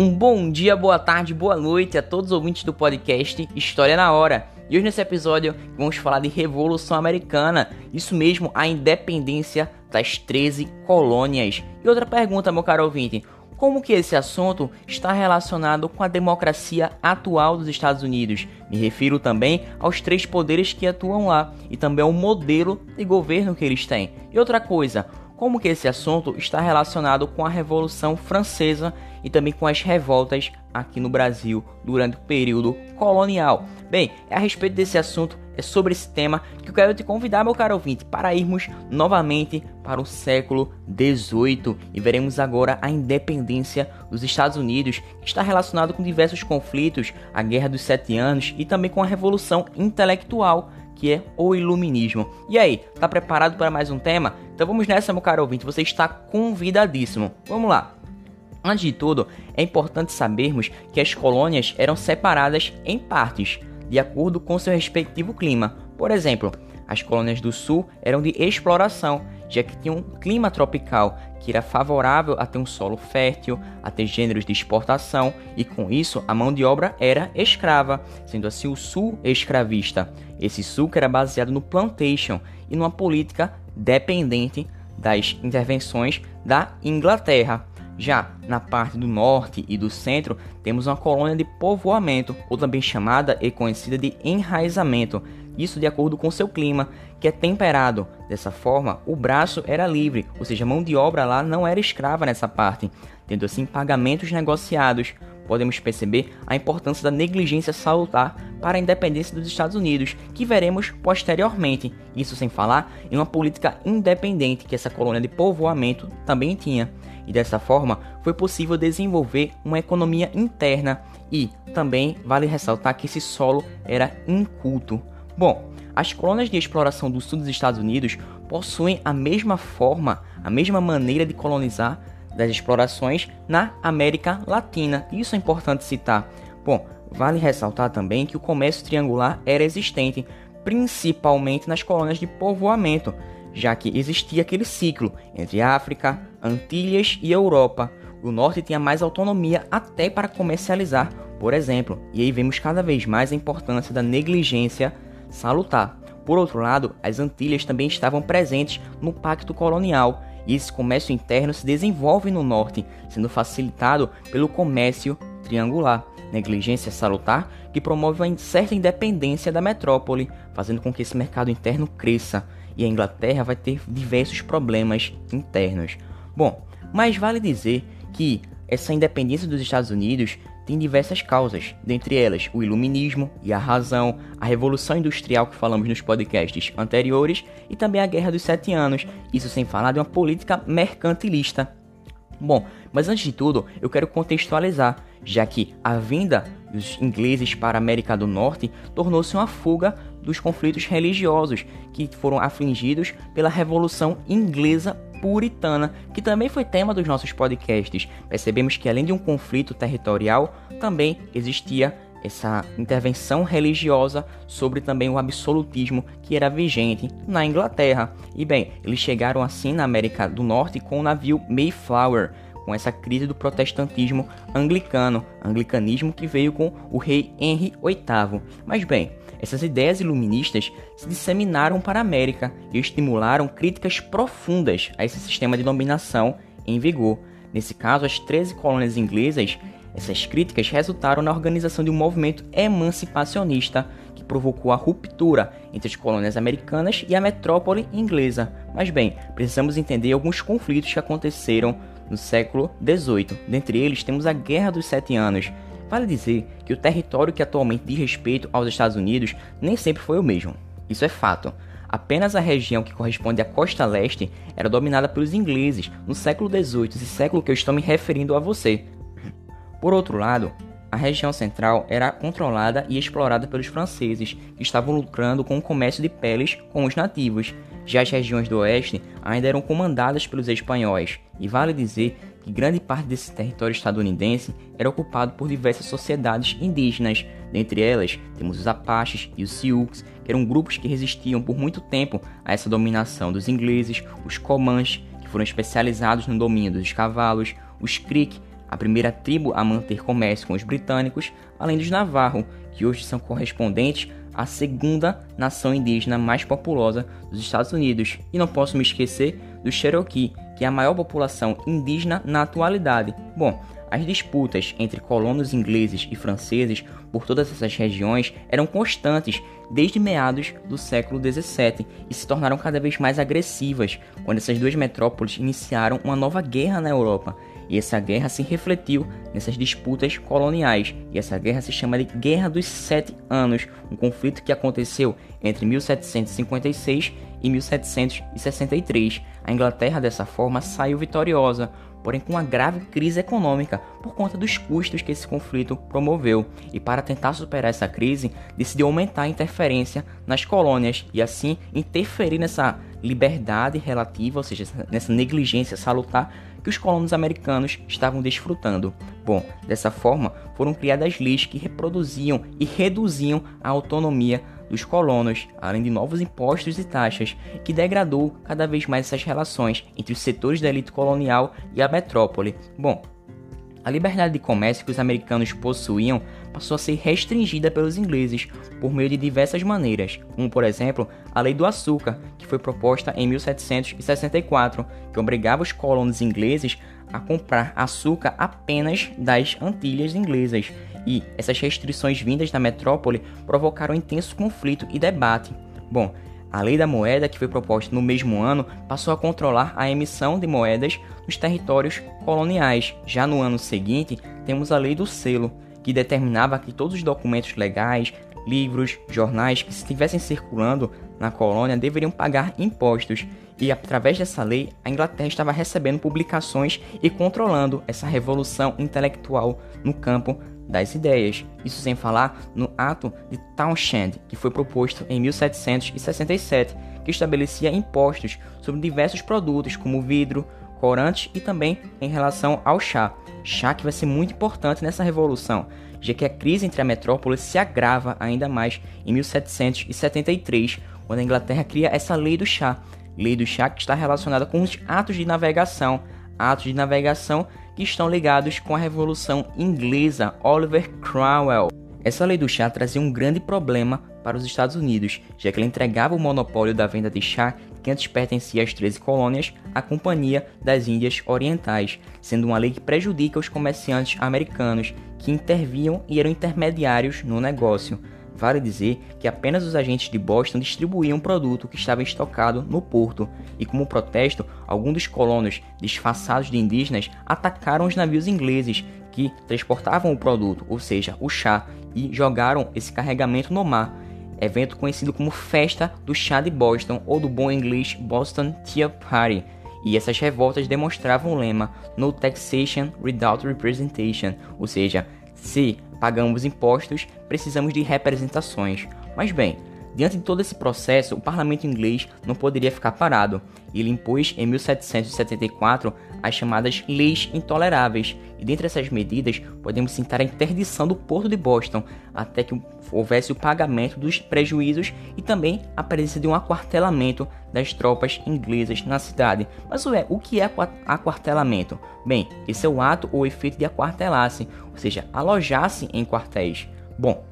Um bom dia, boa tarde, boa noite a todos os ouvintes do podcast História na Hora. E hoje nesse episódio vamos falar de Revolução Americana, isso mesmo, a independência das 13 colônias. E outra pergunta, meu caro ouvinte, como que esse assunto está relacionado com a democracia atual dos Estados Unidos. Me refiro também aos três poderes que atuam lá e também ao modelo de governo que eles têm. E outra coisa, como que esse assunto está relacionado com a Revolução Francesa e também com as revoltas aqui no Brasil durante o período colonial. Bem, a respeito desse assunto, é sobre esse tema que eu quero te convidar, meu caro ouvinte, para irmos novamente para o século XVIII e veremos agora a independência dos Estados Unidos, que está relacionado com diversos conflitos, a Guerra dos Sete Anos e também com a Revolução Intelectual que é o iluminismo. E aí, tá preparado para mais um tema? Então vamos nessa, meu caro ouvinte, você está convidadíssimo. Vamos lá. Antes de tudo, é importante sabermos que as colônias eram separadas em partes, de acordo com seu respectivo clima. Por exemplo, as colônias do sul eram de exploração, já que tinham um clima tropical que era favorável a ter um solo fértil, a ter gêneros de exportação, e com isso a mão de obra era escrava, sendo assim o sul escravista. Esse sul que era baseado no plantation e numa política dependente das intervenções da Inglaterra. Já na parte do norte e do centro, temos uma colônia de povoamento, ou também chamada e conhecida de enraizamento, isso de acordo com seu clima, que é temperado. Dessa forma, o braço era livre, ou seja, a mão de obra lá não era escrava nessa parte, tendo assim pagamentos negociados. Podemos perceber a importância da negligência salutar para a independência dos Estados Unidos, que veremos posteriormente. Isso sem falar em uma política independente que essa colônia de povoamento também tinha. E dessa forma, foi possível desenvolver uma economia interna e também vale ressaltar que esse solo era inculto. Bom, as colônias de exploração do sul dos Estados Unidos possuem a mesma forma, a mesma maneira de colonizar das explorações na América Latina. Isso é importante citar. Bom, vale ressaltar também que o comércio triangular era existente, principalmente nas colônias de povoamento, já que existia aquele ciclo entre África, Antilhas e Europa. O norte tinha mais autonomia até para comercializar, por exemplo, e aí vemos cada vez mais a importância da negligência salutar. Por outro lado, as Antilhas também estavam presentes no Pacto Colonial, e esse comércio interno se desenvolve no norte, sendo facilitado pelo comércio triangular. Negligência salutar que promove uma certa independência da metrópole, fazendo com que esse mercado interno cresça, e a Inglaterra vai ter diversos problemas internos. Bom, mas vale dizer que essa independência dos Estados Unidos tem diversas causas, dentre elas o iluminismo e a razão, a revolução industrial que falamos nos podcasts anteriores e também a Guerra dos Sete Anos, isso sem falar de uma política mercantilista. Bom, mas antes de tudo, eu quero contextualizar, já que a vinda dos ingleses para a América do Norte tornou-se uma fuga dos conflitos religiosos que foram afligidos pela Revolução Inglesa puritana, que também foi tema dos nossos podcasts. Percebemos que além de um conflito territorial, também existia essa intervenção religiosa sobre também o absolutismo que era vigente na Inglaterra. E bem, eles chegaram assim na América do Norte com o navio Mayflower, com essa crise do protestantismo anglicano, anglicanismo que veio com o rei Henry VIII. Mas bem, essas ideias iluministas se disseminaram para a América e estimularam críticas profundas a esse sistema de dominação em vigor. Nesse caso, as 13 colônias inglesas, essas críticas resultaram na organização de um movimento emancipacionista que provocou a ruptura entre as colônias americanas e a metrópole inglesa. Mas bem, precisamos entender alguns conflitos que aconteceram no século XVIII. Dentre eles temos a Guerra dos Sete Anos, Vale dizer que o território que atualmente diz respeito aos Estados Unidos nem sempre foi o mesmo. Isso é fato. Apenas a região que corresponde à costa leste era dominada pelos ingleses no século XVIII, esse século que eu estou me referindo a você. Por outro lado, a região central era controlada e explorada pelos franceses, que estavam lucrando com o comércio de peles com os nativos. Já as regiões do oeste ainda eram comandadas pelos espanhóis, e vale dizer que grande parte desse território estadunidense era ocupado por diversas sociedades indígenas. Dentre elas, temos os Apaches e os Sioux, que eram grupos que resistiam por muito tempo a essa dominação dos ingleses, os Comanches, que foram especializados no domínio dos cavalos, os Creek, a primeira tribo a manter comércio com os britânicos, além dos Navarro, que hoje são correspondentes à segunda nação indígena mais populosa dos Estados Unidos. E não posso me esquecer do Cherokee, que é a maior população indígena na atualidade. Bom, as disputas entre colonos ingleses e franceses por todas essas regiões eram constantes desde meados do século XVII e se tornaram cada vez mais agressivas quando essas duas metrópoles iniciaram uma nova guerra na Europa. E essa guerra se refletiu nessas disputas coloniais. E essa guerra se chama de Guerra dos Sete Anos, um conflito que aconteceu entre 1756 e 1763. A Inglaterra, dessa forma, saiu vitoriosa, porém com uma grave crise econômica por conta dos custos que esse conflito promoveu. E para tentar superar essa crise, decidiu aumentar a interferência nas colônias e assim interferir nessa liberdade relativa, ou seja, nessa negligência salutar que os colonos americanos estavam desfrutando. Bom, dessa forma foram criadas leis que reproduziam e reduziam a autonomia dos colonos, além de novos impostos e taxas, que degradou cada vez mais essas relações entre os setores da elite colonial e a metrópole. Bom, a liberdade de comércio que os americanos possuíam passou a ser restringida pelos ingleses por meio de diversas maneiras, como por exemplo a Lei do Açúcar, que foi proposta em 1764, que obrigava os colonos ingleses a comprar açúcar apenas das Antilhas inglesas, e essas restrições vindas da metrópole provocaram intenso conflito e debate. Bom, a lei da moeda, que foi proposta no mesmo ano, passou a controlar a emissão de moedas nos territórios coloniais. Já no ano seguinte, temos a lei do selo, que determinava que todos os documentos legais, livros, jornais que estivessem circulando na colônia deveriam pagar impostos. E através dessa lei, a Inglaterra estava recebendo publicações e controlando essa revolução intelectual no campo das ideias. Isso sem falar no Ato de Townshend, que foi proposto em 1767, que estabelecia impostos sobre diversos produtos como vidro, corantes e também em relação ao chá. Chá que vai ser muito importante nessa revolução, já que a crise entre a metrópole se agrava ainda mais em 1773, quando a Inglaterra cria essa lei do chá. Lei do chá que está relacionada com os atos de navegação, atos de navegação que estão ligados com a Revolução Inglesa, Oliver Cromwell. Essa lei do chá trazia um grande problema para os Estados Unidos, já que ela entregava o monopólio da venda de chá, que antes pertencia às 13 colônias, à Companhia das Índias Orientais, sendo uma lei que prejudica os comerciantes americanos que interviam e eram intermediários no negócio. Vale dizer que apenas os agentes de Boston distribuíam o produto que estava estocado no porto, e como protesto, alguns dos colonos, disfarçados de indígenas, atacaram os navios ingleses que transportavam o produto, ou seja, o chá, e jogaram esse carregamento no mar. Evento conhecido como Festa do Chá de Boston ou do bom inglês Boston Tea Party. E essas revoltas demonstravam o lema No Taxation Without Representation, ou seja, se pagamos impostos, precisamos de representações. Mas bem, diante de todo esse processo, o parlamento inglês não poderia ficar parado. Ele impôs em 1774 as chamadas leis intoleráveis, e dentre essas medidas podemos citar a interdição do porto de Boston até que houvesse o pagamento dos prejuízos e também a presença de um aquartelamento das tropas inglesas na cidade. Mas ué, o que é aquartelamento? Bem, esse é o ato ou efeito de aquartelar-se, ou seja, alojar-se em quartéis. Bom,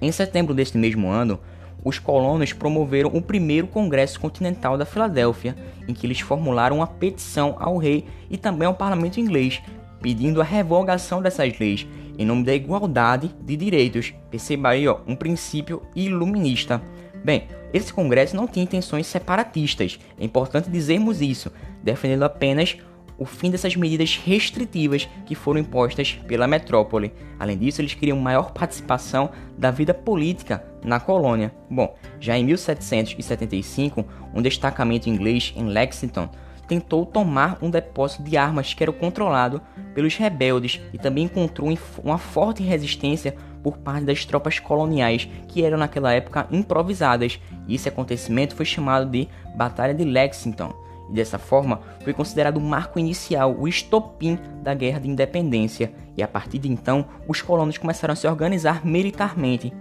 em setembro deste mesmo ano, os colonos promoveram o primeiro Congresso Continental da Filadélfia, em que eles formularam uma petição ao rei e também ao parlamento inglês, pedindo a revogação dessas leis em nome da igualdade de direitos. Perceba aí, ó, um princípio iluminista. Bem, esse congresso não tinha intenções separatistas, é importante dizermos isso, defendendo apenas o fim dessas medidas restritivas que foram impostas pela metrópole. Além disso, eles queriam maior participação da vida política na colônia. Bom, já em 1775, um destacamento inglês em Lexington tentou tomar um depósito de armas que era controlado pelos rebeldes e também encontrou uma forte resistência por parte das tropas coloniais que eram naquela época improvisadas. E esse acontecimento foi chamado de Batalha de Lexington e dessa forma foi considerado o marco inicial, o estopim da Guerra de Independência, e a partir de então os colonos começaram a se organizar militarmente.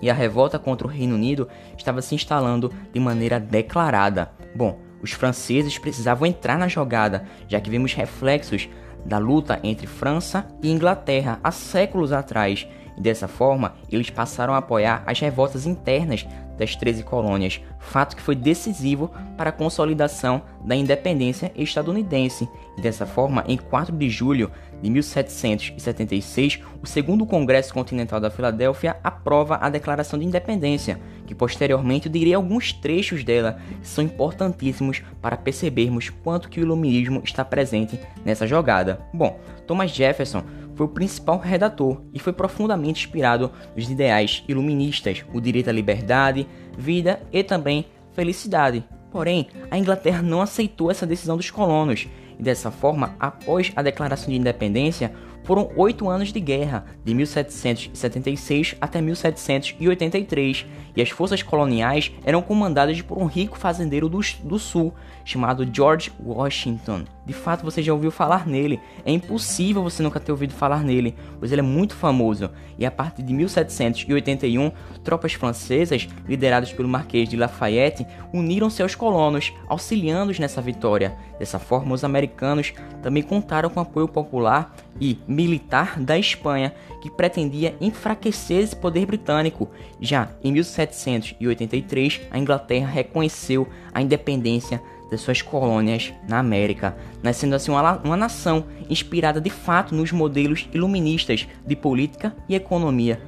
E a revolta contra o Reino Unido estava se instalando de maneira declarada. Bom, os franceses precisavam entrar na jogada, já que vimos reflexos da luta entre França e Inglaterra há séculos atrás, e dessa forma eles passaram a apoiar as revoltas internas das 13 colônias, fato que foi decisivo para a consolidação da independência estadunidense. E dessa forma, em 4 de julho de 1776, o segundo Congresso Continental da Filadélfia aprova a Declaração de Independência, que posteriormente eu direi alguns trechos dela que são importantíssimos para percebermos quanto que o iluminismo está presente nessa jogada. Bom, Thomas Jefferson foi o principal redator e foi profundamente inspirado nos ideais iluministas, o direito à liberdade, vida e também felicidade. Porém, a Inglaterra não aceitou essa decisão dos colonos e dessa forma, após a declaração de independência, foram oito anos de guerra, de 1776 até 1783, e as forças coloniais eram comandadas por um rico fazendeiro do, do sul, chamado George Washington. De fato, você já ouviu falar nele. É impossível você nunca ter ouvido falar nele, pois ele é muito famoso. E a partir de 1781, tropas francesas, lideradas pelo Marquês de Lafayette, uniram-se aos colonos, auxiliando-os nessa vitória. Dessa forma, os americanos também contaram com apoio popular e militar da Espanha, que pretendia enfraquecer esse poder britânico. Já em 1783, a Inglaterra reconheceu a independência das suas colônias na América, nascendo assim uma, uma nação inspirada de fato nos modelos iluministas de política e economia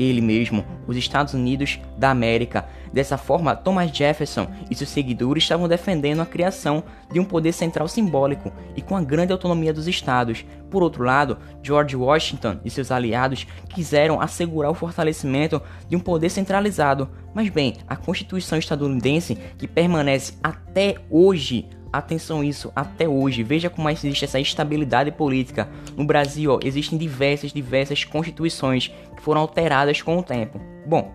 ele mesmo, os Estados Unidos da América. Dessa forma, Thomas Jefferson e seus seguidores estavam defendendo a criação de um poder central simbólico e com a grande autonomia dos estados. Por outro lado, George Washington e seus aliados quiseram assegurar o fortalecimento de um poder centralizado. Mas bem, a Constituição estadunidense, que permanece até hoje Atenção isso até hoje. Veja como existe essa estabilidade política. No Brasil, ó, existem diversas, diversas constituições que foram alteradas com o tempo. Bom,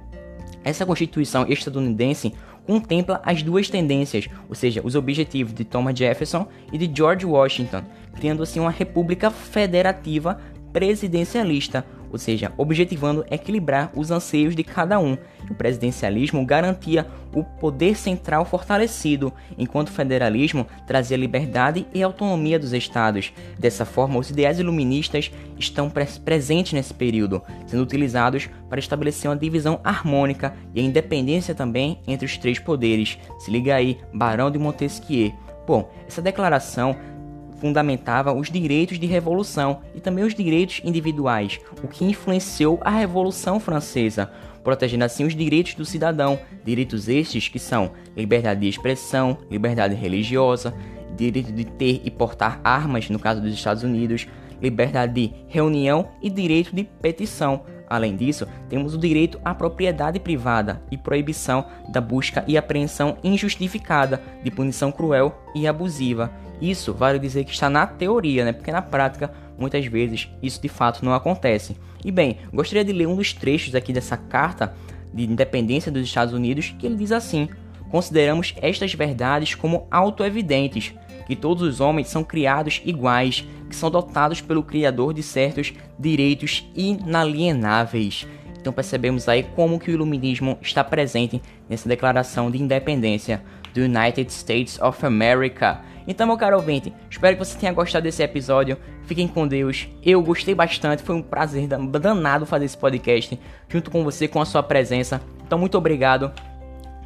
essa constituição estadunidense contempla as duas tendências, ou seja, os objetivos de Thomas Jefferson e de George Washington, criando assim uma república federativa presidencialista, ou seja, objetivando equilibrar os anseios de cada um. O presidencialismo garantia o poder central fortalecido, enquanto o federalismo trazia liberdade e autonomia dos estados. Dessa forma, os ideais iluministas estão presentes nesse período, sendo utilizados para estabelecer uma divisão harmônica e a independência também entre os três poderes. Se liga aí, Barão de Montesquieu. Bom, essa declaração fundamentava os direitos de revolução e também os direitos individuais, o que influenciou a Revolução Francesa, protegendo assim os direitos do cidadão, direitos estes que são liberdade de expressão, liberdade religiosa, direito de ter e portar armas, no caso dos Estados Unidos, liberdade de reunião e direito de petição. Além disso, temos o direito à propriedade privada e proibição da busca e apreensão injustificada, de punição cruel e abusiva. Isso vale dizer que está na teoria, né? Porque na prática, muitas vezes, isso de fato não acontece. E bem, gostaria de ler um dos trechos aqui dessa carta de independência dos Estados Unidos, que ele diz assim: Consideramos estas verdades como autoevidentes, que todos os homens são criados iguais, que são dotados pelo Criador de certos direitos inalienáveis. Então percebemos aí como que o iluminismo está presente nessa declaração de independência do United States of America. Então, meu caro ouvinte, espero que você tenha gostado desse episódio. Fiquem com Deus. Eu gostei bastante, foi um prazer danado fazer esse podcast junto com você, com a sua presença. Então, muito obrigado.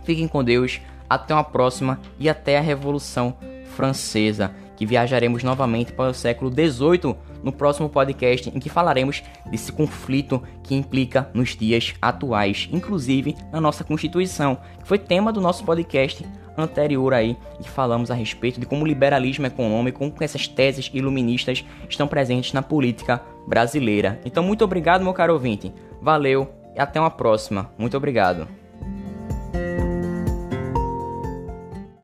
Fiquem com Deus. Até uma próxima e até a Revolução Francesa, que viajaremos novamente para o século XVIII no próximo podcast em que falaremos desse conflito que implica nos dias atuais, inclusive na nossa Constituição, que foi tema do nosso podcast anterior aí, e falamos a respeito de como o liberalismo econômico, como essas teses iluministas estão presentes na política brasileira. Então, muito obrigado, meu caro ouvinte. Valeu e até uma próxima. Muito obrigado.